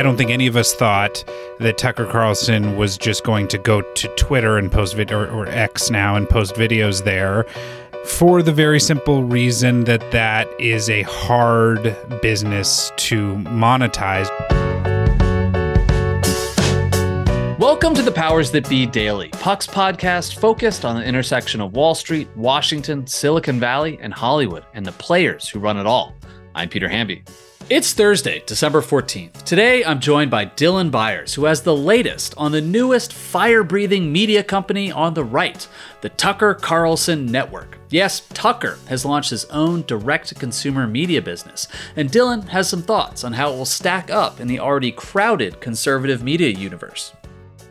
I don't think any of us thought that Tucker Carlson was just going to go to Twitter and post video or, or X now and post videos there for the very simple reason that that is a hard business to monetize. Welcome to the Powers That Be Daily, Puck's podcast focused on the intersection of Wall Street, Washington, Silicon Valley, and Hollywood, and the players who run it all. I'm Peter Hamby. It's Thursday, December 14th. Today, I'm joined by Dylan Byers, who has the latest on the newest fire breathing media company on the right, the Tucker Carlson Network. Yes, Tucker has launched his own direct to consumer media business, and Dylan has some thoughts on how it will stack up in the already crowded conservative media universe.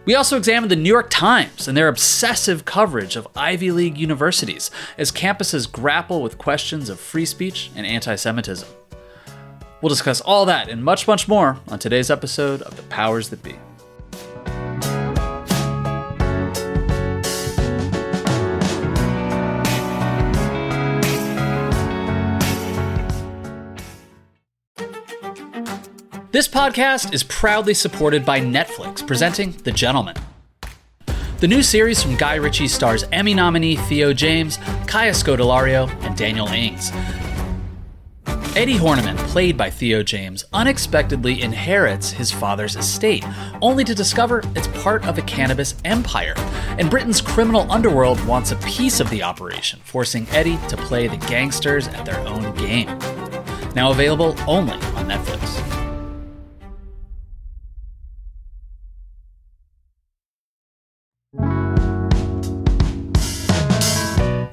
We also examined the New York Times and their obsessive coverage of Ivy League universities as campuses grapple with questions of free speech and anti Semitism. We'll discuss all that and much, much more on today's episode of The Powers That Be. This podcast is proudly supported by Netflix, presenting The Gentlemen. The new series from Guy Ritchie stars Emmy nominee Theo James, Kaya Scodelario, and Daniel Ings. Eddie Horniman, played by Theo James, unexpectedly inherits his father's estate, only to discover it's part of a cannabis empire. And Britain's criminal underworld wants a piece of the operation, forcing Eddie to play the gangsters at their own game. Now available only on Netflix.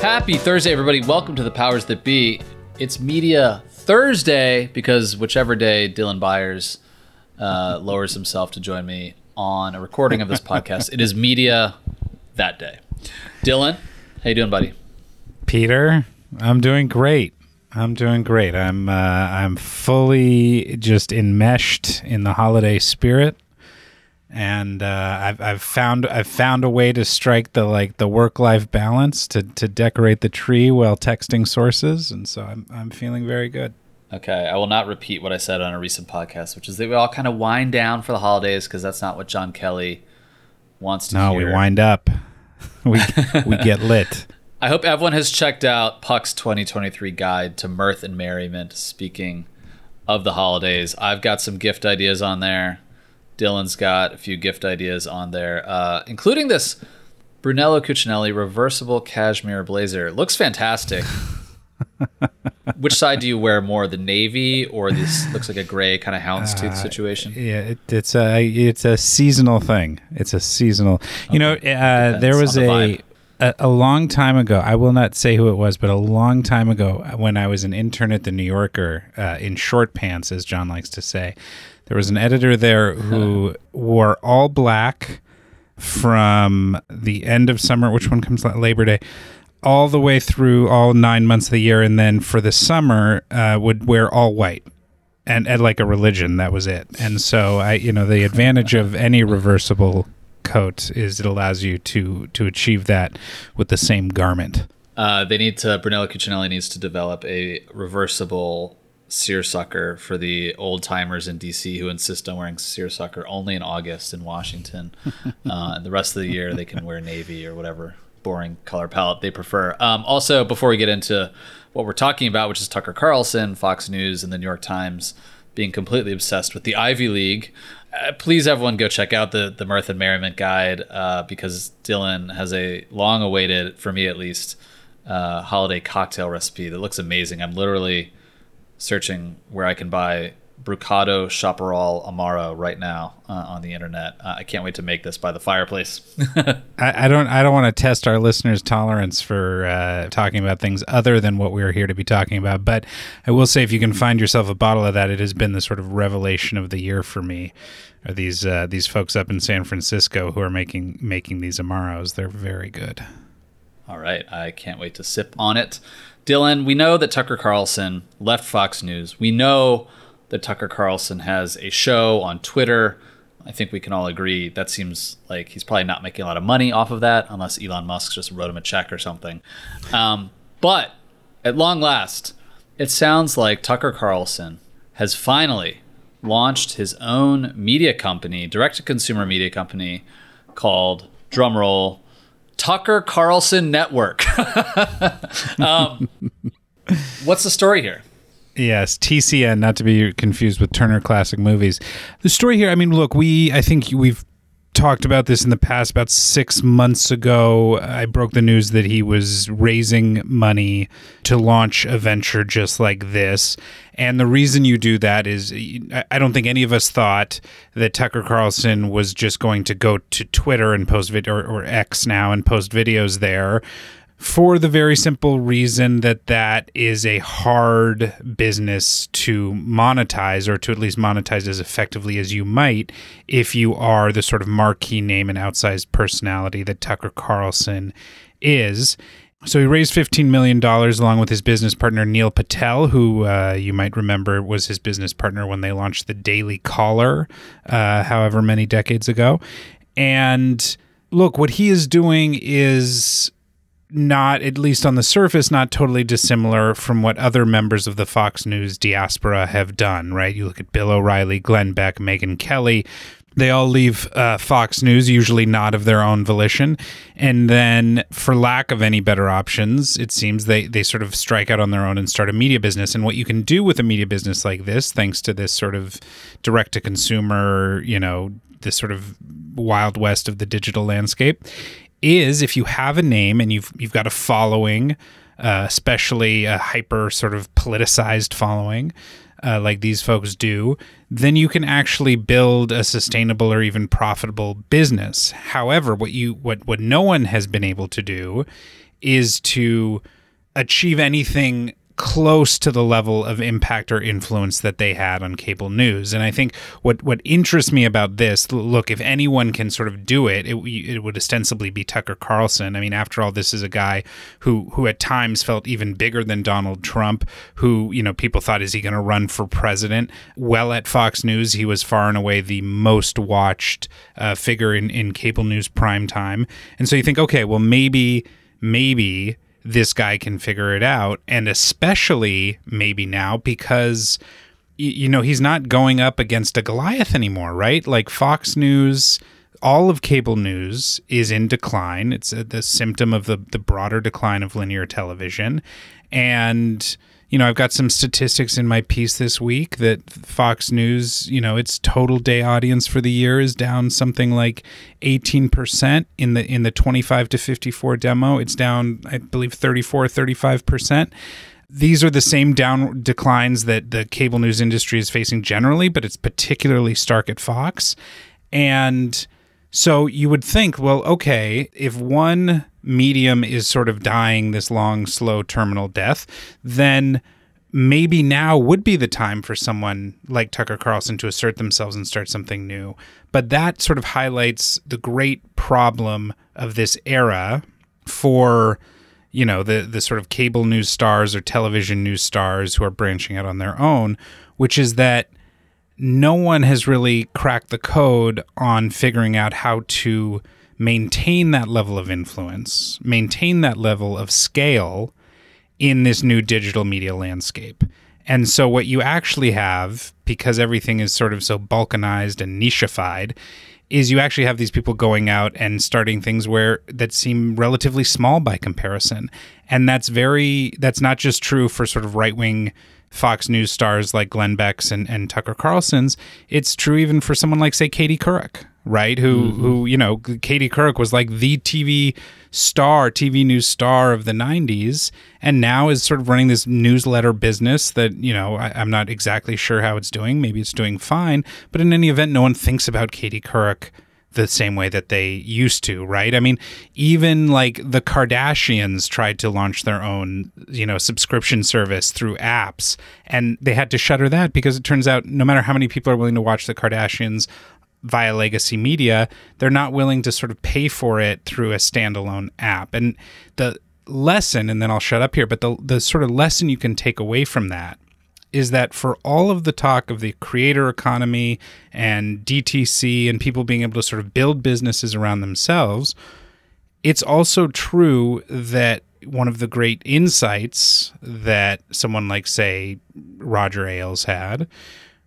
Happy Thursday, everybody. Welcome to the Powers That Be. It's Media Thursday because whichever day Dylan Byers uh, lowers himself to join me on a recording of this podcast, it is Media that day. Dylan, how you doing, buddy? Peter, I'm doing great. I'm doing great. I'm uh, I'm fully just enmeshed in the holiday spirit and uh, I've I've found I've found a way to strike the like the work life balance to to decorate the tree while texting sources, and so I'm I'm feeling very good. Okay, I will not repeat what I said on a recent podcast, which is that we all kind of wind down for the holidays because that's not what Jon Kelly wants to no, hear. we wind up. we we get lit. I hope everyone has checked out Puck's 2023 guide to mirth and merriment. Speaking of the holidays, I've got some gift ideas on there. Dylan's got a few gift ideas on there, uh, including this Brunello Cucinelli reversible cashmere blazer. It looks fantastic. Which side do you wear more, the navy or this looks like a gray kind of houndstooth uh, situation? Yeah, it, it's a it's a seasonal thing. It's a seasonal. You know, uh, there was the a, a, a long time ago. I will not say who it was, but a long time ago, when I was an intern at the New Yorker uh, in short pants, as John likes to say there was an editor there who wore all black from the end of summer, which one comes Labor Day, all the way through all nine months of the year, and then for the summer uh, would wear all white. And, and like a religion, that was it. And so I, you know, the advantage of any reversible coat is it allows you to to achieve that with the same garment. Uh, they need to Brunello Cucinelli needs to develop a reversible seersucker for the old timers in DC who insist on wearing seersucker only in August in Washington. uh, and the rest of the year they can wear navy or whatever boring color palette they prefer. Um, also, before we get into what we're talking about, which is Tucker Carlson, Fox News, and the New York Times being completely obsessed with the Ivy League. Uh, please, everyone, go check out the the Mirth and Merriment guide uh, because Dylan has a long awaited, for me at least, uh, holiday cocktail recipe that looks amazing. I'm literally searching where I can buy Brucato Chaparral Amaro right now uh, on the internet. Uh, I can't wait to make this by the fireplace. I, I, don't. I don't want to test our listeners' tolerance for uh, talking about things other than what we're here to be talking about. But I will say, if you can find yourself a bottle of that, it has been the sort of revelation of the year for me. Are these uh, these folks up in San Francisco who are making making these Amaros? They're very good. All right, I can't wait to sip on it. Dylan, we know that Tucker Carlson left Fox News. We know that Tucker Carlson has a show on Twitter. I think we can all agree that seems like he's probably not making a lot of money off of that, unless Elon Musk just wrote him a check or something. Um, but at long last, it sounds like Tucker Carlson has finally launched his own media company, direct to consumer media company called drumroll Tucker Carlson Network. um, what's the story here? Yes, TCN, not to be confused with Turner Classic Movies. The story here, I mean, look, we, I think we've talked about this in the past. About six months ago, I broke the news that he was raising money to launch a venture just like this. And the reason you do that is I don't think any of us thought that Tucker Carlson was just going to go to Twitter and post video or, or X now and post videos there for the very simple reason that that is a hard business to monetize or to at least monetize as effectively as you might if you are the sort of marquee name and outsized personality that Tucker Carlson is. So he raised $15 million along with his business partner, Neil Patel, who uh, you might remember was his business partner when they launched the Daily Caller, uh, however many decades ago. And look, what he is doing is not, at least on the surface, not totally dissimilar from what other members of the Fox News diaspora have done, right? You look at Bill O'Reilly, Glenn Beck, Megyn Kelly. They all leave uh, Fox News, usually not of their own volition. And then, for lack of any better options, it seems they, they sort of strike out on their own and start a media business. And what you can do with a media business like this, thanks to this sort of direct to consumer, you know, this sort of wild west of the digital landscape, is if you have a name and you've you've got a following, uh, especially a hyper sort of politicized following. Uh, like these folks do, then you can actually build a sustainable or even profitable business. However, what you what what no one has been able to do is to achieve anything close to the level of impact or influence that they had on cable news. And I think what what interests me about this, look, if anyone can sort of do it, it, it would ostensibly be Tucker Carlson. I mean, after all, this is a guy who who at times felt even bigger than Donald Trump. Who you know people thought is he going to run for president? Well, at Fox News, he was far and away the most watched uh, figure in in cable news prime time. And so you think, okay, well maybe maybe this guy can figure it out. And especially maybe now because, you know, he's not going up against a Goliath anymore, right? Like Fox News, all of cable news is in decline. It's a, the symptom of the, the broader decline of linear television. And, you know, I've got some statistics in my piece this week that Fox News, you know, its total day audience for the year is down something like 18% in the in the 25 to 54 demo. It's down I believe 34 35%. These are the same down declines that the cable news industry is facing generally, but it's particularly stark at Fox. And so you would think, well, okay, if one medium is sort of dying this long, slow terminal death, then maybe now would be the time for someone like Tucker Carlson to assert themselves and start something new. But that sort of highlights the great problem of this era for you know the the sort of cable news stars or television news stars who are branching out on their own, which is that no one has really cracked the code on figuring out how to maintain that level of influence, maintain that level of scale in this new digital media landscape. And so, what you actually have, because everything is sort of so balkanized and nicheified, is you actually have these people going out and starting things where that seem relatively small by comparison. And that's very, that's not just true for sort of right wing Fox News stars like Glenn Beck's and, and Tucker Carlson's. It's true even for someone like, say, Katie Couric, right? Who, mm-hmm. who you know, Katie Couric was like the TV star, TV news star of the 90s, and now is sort of running this newsletter business that, you know, I, am not exactly sure how it's doing. Maybe it's doing fine, but in any event, no one thinks about Katie Couric the same way that they used to, right? I mean, even like the Kardashians tried to launch their own, you know, subscription service through apps, and they had to shutter that because it turns out no matter how many people are willing to watch the Kardashians via legacy media, they're not willing to sort of pay for it through a standalone app. And the lesson, and then I'll shut up here, but the the sort of lesson you can take away from that is that for all of the talk of the creator economy and DTC and people being able to sort of build businesses around themselves, it's also true that one of the great insights that someone like, say, Roger Ailes had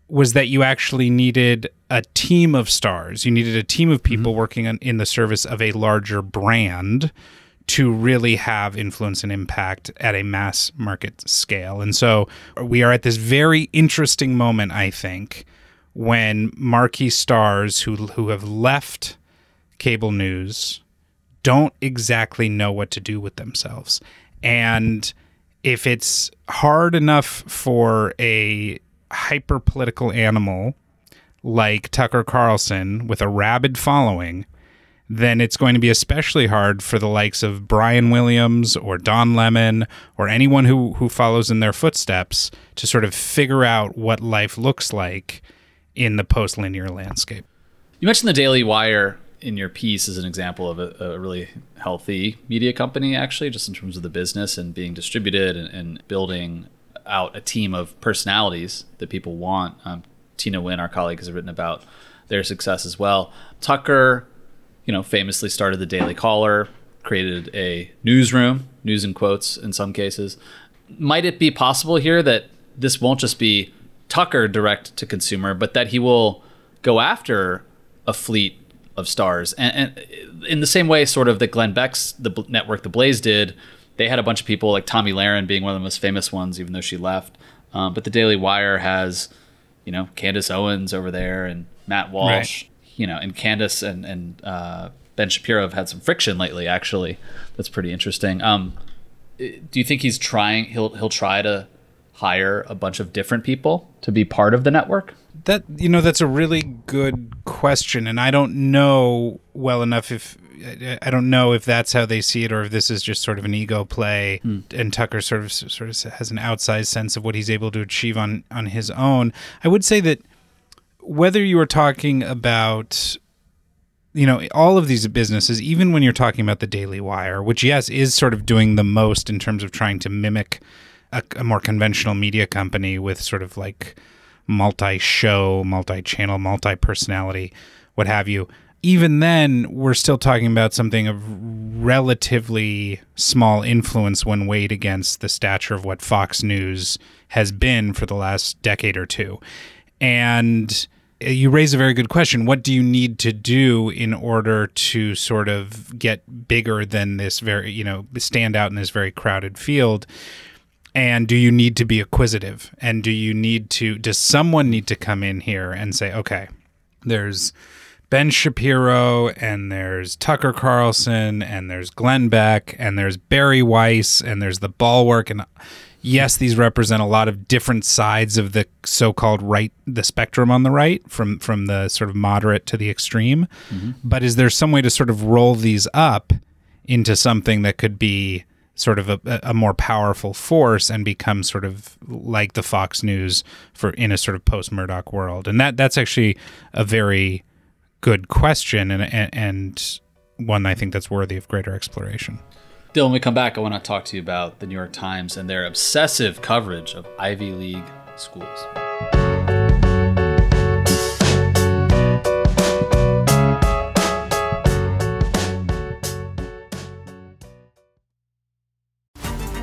was that you actually needed a team of stars. You needed a team of people Mm-hmm. working on, in the service of a larger brand to really have influence and impact at a mass market scale. And so we are at this very interesting moment, I think, when marquee stars who who have left cable news don't exactly know what to do with themselves. And if it's hard enough for a hyper political animal like Tucker Carlson with a rabid following, then it's going to be especially hard for the likes of Brian Williams or Don Lemon or anyone who, who follows in their footsteps to sort of figure out what life looks like in the post linear landscape. You mentioned the Daily Wire in your piece as an example of a, a really healthy media company, actually, just in terms of the business and being distributed and, and building out a team of personalities that people want. Um, Tina Nguyen, our colleague, has written about their success as well. Tucker, you know, famously started the Daily Caller, created a newsroom, news in quotes in some cases. Might it be possible here that this won't just be Tucker direct to consumer, but that he will go after a fleet of stars? And, and in the same way, sort of that Glenn Beck's the network, The Blaze, did. They had a bunch of people like Tomi Lahren being one of the most famous ones, even though she left. Um, but the Daily Wire has, you know, Candace Owens over there and Matt Walsh you know, and Candace and and uh, Ben Shapiro have had some friction lately. Actually, that's pretty interesting. Um, do you think he's trying? He'll he'll try to hire a bunch of different people to be part of the network. That you know, that's a really good question, and I don't know well enough if I- I don't know if that's how they see it, or if this is just sort of an ego play. Hmm. And Tucker sort of sort of has an outsized sense of what he's able to achieve on on his own. I would say that whether you are talking about you know all of these businesses even when you're talking about the daily wire which yes is sort of doing the most in terms of trying to mimic a, a more conventional media company with sort of like multi-show multi-channel multi-personality what have you even then we're still talking about something of relatively small influence when weighed against the stature of what fox news has been for the last decade or two and uh, you raise a very good question. What do you need to do in order to sort of get bigger than this very, you know, stand out in this very crowded field? And do you need to be acquisitive? And do you need to, does someone need to come in here and say, okay, there's Ben Shapiro and there's Tucker Carlson and there's Glenn Beck and there's Bari Weiss and there's the Bulwark and yes, these represent a lot of different sides of the so-called right, the spectrum on the right, from from the sort of moderate to the extreme. Mm-hmm. But is there some way to sort of roll these up into something that could be sort of a, a more powerful force and become sort of like the Fox News for in a sort of post Murdoch world? And that that's actually a very good question and, and and one I think that's worthy of greater exploration. Dylan, when we come back, I want to talk to you about the New York Times and their obsessive coverage of Ivy League schools.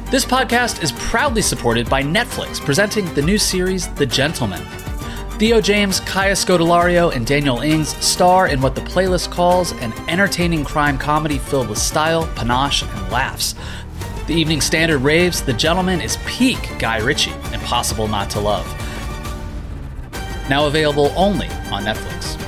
This podcast is proudly supported by Netflix, presenting the new series The Gentleman. Theo James, Kaya Scodelario, and Daniel Ings star in what the playlist calls an entertaining crime comedy filled with style, panache, and laughs. The Evening Standard raves The Gentleman is peak Guy Ritchie, impossible not to love. Now available only on Netflix.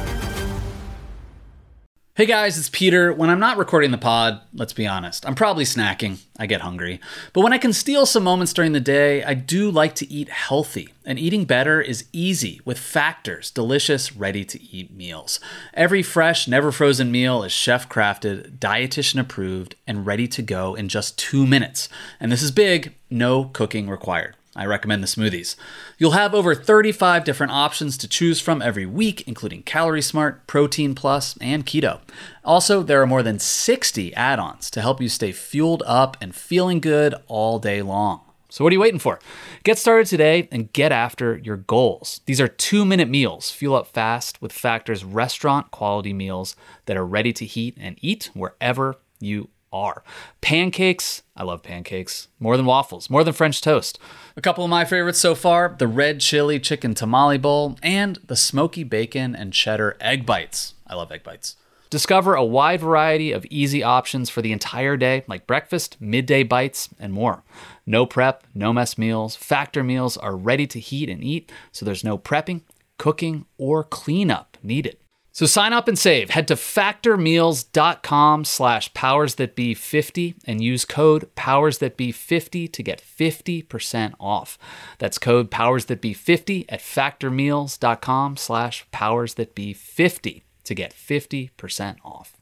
Hey guys, it's Peter. When I'm not recording the pod, let's be honest, I'm probably snacking. I get hungry. But when I can steal some moments during the day, I do like to eat healthy. And eating better is easy with Factors, delicious, ready to eat meals. Every fresh, never frozen meal is chef crafted, dietitian approved, and ready to go in just two minutes. And this is big no cooking required. I recommend the smoothies. You'll have over 35 different options to choose from every week, including Calorie Smart, Protein Plus, and Keto. Also, there are more than 60 add ons to help you stay fueled up and feeling good all day long. So, what are you waiting for? Get started today and get after your goals. These are two minute meals. Fuel up fast with Factor's restaurant quality meals that are ready to heat and eat wherever you are. Pancakes, I love pancakes. More than waffles, more than French toast. A couple of my favorites so far the red chili chicken tamale bowl and the smoky bacon and cheddar egg bites. I love egg bites. Discover a wide variety of easy options for the entire day, like breakfast, midday bites, and more. No prep, no mess meals. Factor meals are ready to heat and eat, so there's no prepping, cooking, or cleanup needed. So sign up and save. Head to factormeals.com slash powersthatbe50 and use code powersthatbe50 to get 50% off. That's code powersthatbe50 at factormeals.com slash powersthatbe50 to get 50% off.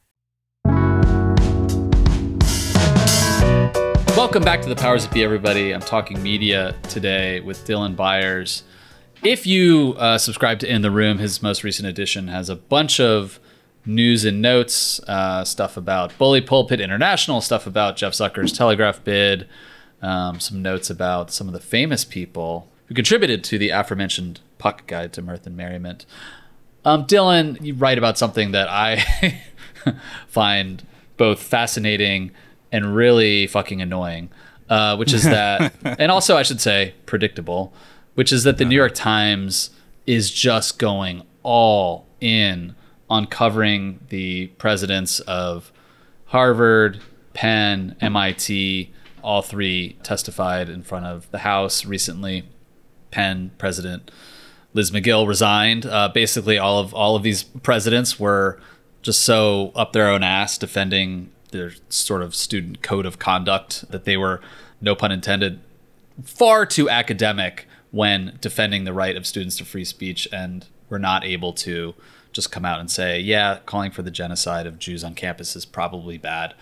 Welcome back to the Powers That Be, everybody. I'm talking media today with Dylan Byers. If you uh, subscribe to In the Room, his most recent edition has a bunch of news and notes, uh, stuff about Bully Pulpit International, stuff about Jeff Zucker's Telegraph bid, um, some notes about some of the famous people who contributed to the aforementioned Puck Guide to Mirth and Merriment. Um, Dylan, you write about something that I find both fascinating and really fucking annoying, uh, which is that, and also I should say predictable, which is that the New York Times is just going all in on covering the presidents of Harvard, Penn, MIT. All three testified in front of the House recently. Penn president Liz Magill resigned. Uh, basically, all of all of these presidents were just so up their own ass defending their sort of student code of conduct that they were, no pun intended, far too academic when defending the right of students to free speech and we're not able to just come out and say, yeah, calling for the genocide of Jews on campus is probably bad.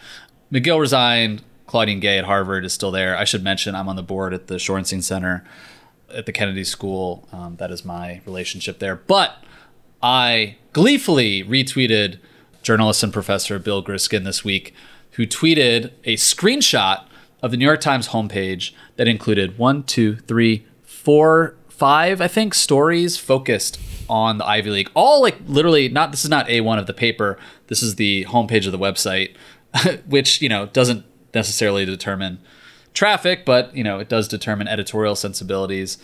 Magill resigned. Claudine Gay at Harvard is still there. I should mention I'm on the board at the Shorenstein Center at the Kennedy School. Um, that is my relationship there. But I gleefully retweeted journalist and professor Bill Grueskin this week, who tweeted a screenshot of the New York Times homepage that included one, two, three, four, five, I think, stories focused on the Ivy League. All like literally not this is not A1 of the paper. This is the homepage of the website, which, you know, doesn't necessarily determine traffic, but you know, it does determine editorial sensibilities.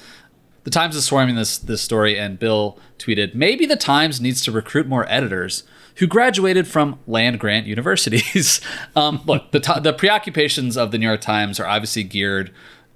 The Times is swarming this this story, and Bill tweeted, "Maybe the Times needs to recruit more editors who graduated from land grant universities." um, look, the t- the preoccupations of the New York Times are obviously geared,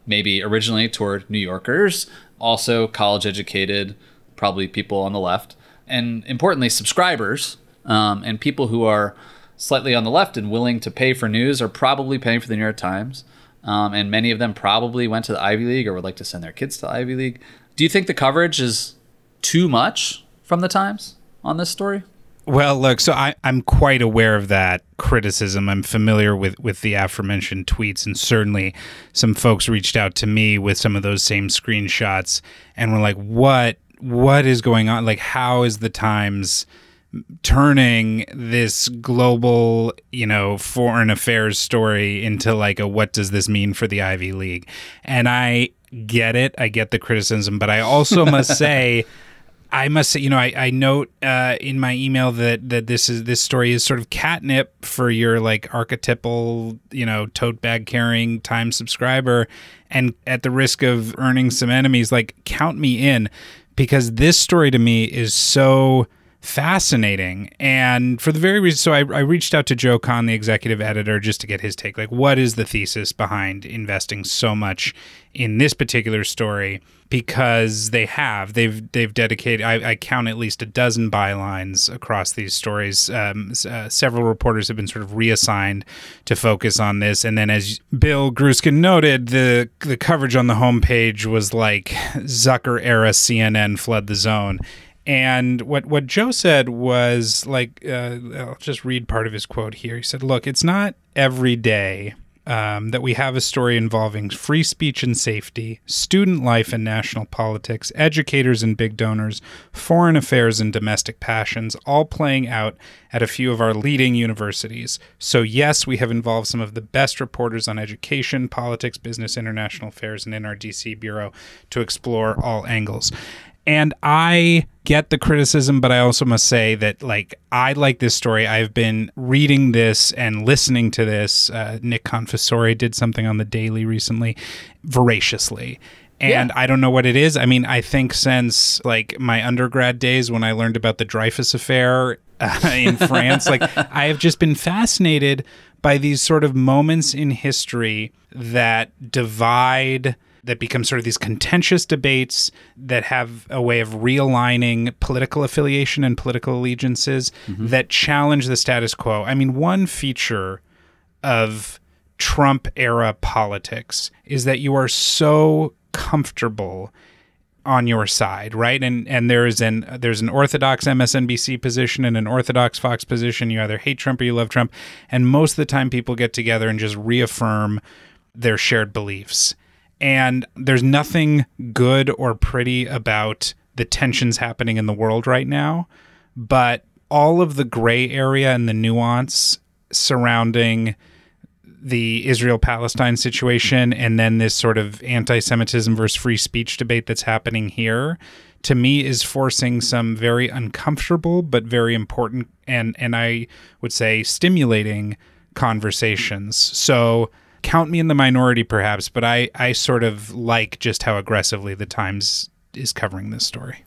maybe originally toward New Yorkers, also college educated, probably people on the left, and importantly, subscribers um, and people who are slightly on the left and willing to pay for news are probably paying for the New York Times. Um, and many of them probably went to the Ivy League or would like to send their kids to the Ivy League. Do you think the coverage is too much from the Times on this story? Well, look, so I, I'm quite aware of that criticism. I'm familiar with, with the aforementioned tweets, and certainly some folks reached out to me with some of those same screenshots and were like, "What? What is going on? Like, how is the Times?" turning this global, you know, foreign affairs story into like a what does this mean for the Ivy League? And I get it. I get the criticism, but I also must say I must say, you know, I, I note uh, in my email that that this is this story is sort of catnip for your like archetypal, you know, tote bag carrying time subscriber, and at the risk of earning some enemies, like count me in, because this story to me is so fascinating. And for the very reason, so I, I, reached out to Joe Kahn, the executive editor, just to get his take. Like, what is the thesis behind investing so much in this particular story? Because they have, they've they've dedicated. I, I count at least a dozen bylines across these stories. Um, uh, several reporters have been sort of reassigned to focus on this, and then as Bill Grueskin noted, the the coverage on the homepage was like Zucker era CNN fled the zone and what what Joe said was like, uh, I'll just read part of his quote here. He said, "Look, it's not every day." Um, that we have a story involving free speech and safety, student life and national politics, educators and big donors, foreign affairs and domestic passions, all playing out at a few of our leading universities. So, yes, we have involved some of the best reporters on education, politics, business, international affairs, and in our DC bureau to explore all angles. And I get the criticism, but I also must say that, like, I like this story. I've been reading this and listening to this. Uh, Nick Confessore did something on the Daily recently, voraciously. And yeah. I don't know what it is. I mean, I think since like my undergrad days when I learned about the Dreyfus affair uh, in France, like I have just been fascinated by these sort of moments in history that divide that become sort of these contentious debates that have a way of realigning political affiliation and political allegiances mm-hmm. that challenge the status quo. I mean, one feature of Trump era politics is that you are so comfortable on your side, right? And and there's an there's an orthodox MSNBC position and an orthodox Fox position. You either hate Trump or you love Trump. And most of the time people get together and just reaffirm their shared beliefs. And there's nothing good or pretty about the tensions happening in the world right now, but all of the gray area and the nuance surrounding the Israel Palestine situation and then this sort of anti Semitism versus free speech debate that's happening here, to me is forcing some very uncomfortable but very important and, and I would say stimulating conversations. So count me in the minority perhaps, but I, I sort of like just how aggressively the Times is covering this story.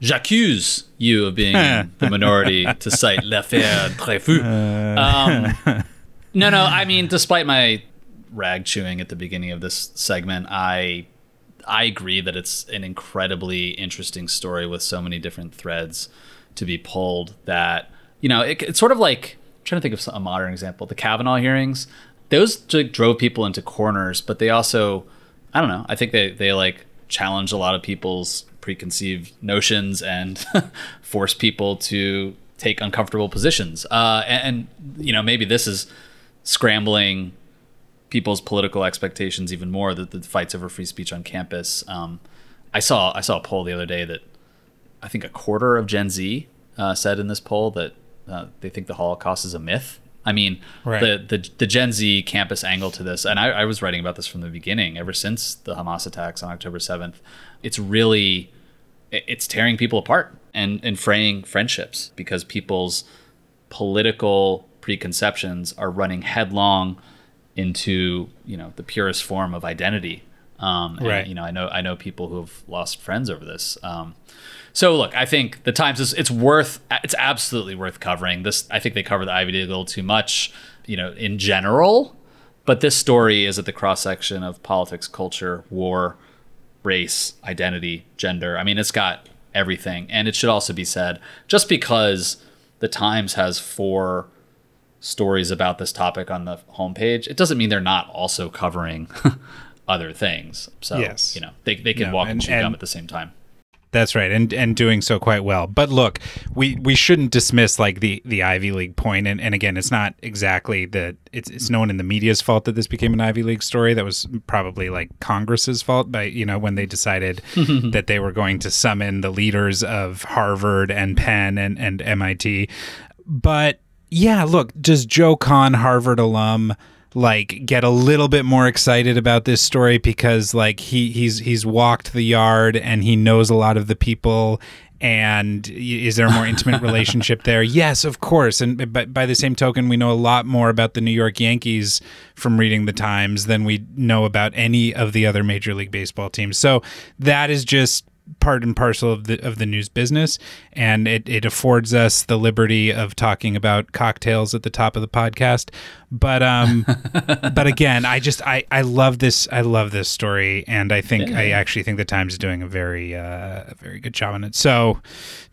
J'accuse you of being in the minority to cite l'affaire Dreyfus. Uh. Um, no, no. I mean, despite my rag chewing at the beginning of this segment, I I agree that it's an incredibly interesting story with so many different threads to be pulled. That you know, it, it's sort of like I'm trying to think of a modern example. The Kavanaugh hearings, those like, drove people into corners, but they also, I don't know. I think they they like challenge a lot of people's preconceived notions and force people to take uncomfortable positions. Uh, and, and you know, maybe this is scrambling people's political expectations even more. The, the fights over free speech on campus. Um, I saw I saw a poll the other day that I think a quarter of Gen Z uh, said in this poll that uh, they think the Holocaust is a myth. I mean, right. the, the the Gen Z campus angle to this, and I, I was writing about this from the beginning. Ever since the Hamas attacks on October seventh, it's really it's tearing people apart and and fraying friendships because people's political preconceptions are running headlong into you know the purest form of identity. Um, and, right. You know, I know I know people who have lost friends over this. Um, so look, I think the Times is it's worth it's absolutely worth covering. This I think they cover the Ivy League a little too much, you know, in general. But this story is at the cross section of politics, culture, war, race, identity, gender. I mean, it's got everything. And it should also be said, just because the Times has four stories about this topic on the homepage, it doesn't mean they're not also covering other things. So, yes. you know, they, they can no, walk and, and chew gum at the same time. That's right, and and doing so quite well. But look, we we shouldn't dismiss like the the Ivy League point, and and again, it's not exactly the it's it's no one in the media's fault that this became an Ivy League story. That was probably like Congress's fault by you know when they decided that they were going to summon the leaders of Harvard and Penn and and MIT. But yeah, look, does Joe Kahn, Harvard alum, like get a little bit more excited about this story because like he he's he's walked the yard and he knows a lot of the people. And is there a more intimate relationship there? Yes of course. And but by the same token we know a lot more about the new york yankees from reading the times than we know about any of the other major league baseball teams. So that is just part and parcel of the of the news business, and it, it affords us the liberty of talking about cocktails at the top of the podcast. But um, but again, I just I I love this I love this story, and I think yeah. I actually think the Times is doing a very uh, a very good job on it. So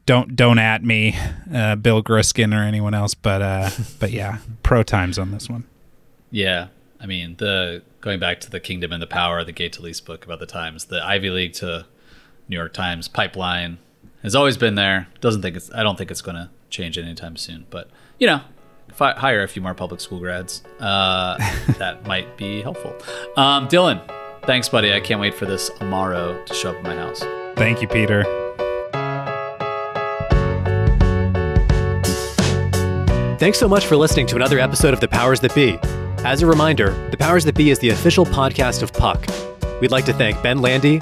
don't don't at me, uh, Bill Grueskin or anyone else, but uh, but yeah, pro Times on this one. Yeah, I mean the going back to the Kingdom and the Power, the Gay Talese book about the Times, the Ivy League to New York Times pipeline has always been there. Doesn't think it's. I don't think it's going to change anytime soon. But you know, if I hire a few more public school grads, uh, that might be helpful. Um, Dylan, thanks, buddy. I can't wait for this Amaro to show up at my house. Thank you, Peter. Thanks so much for listening to another episode of The Powers That Be. As a reminder, The Powers That Be is the official podcast of Puck. We'd like to thank Ben Landy,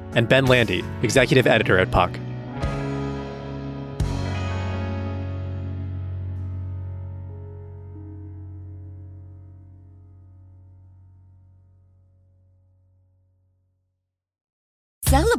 and Ben Landy, executive editor at Puck.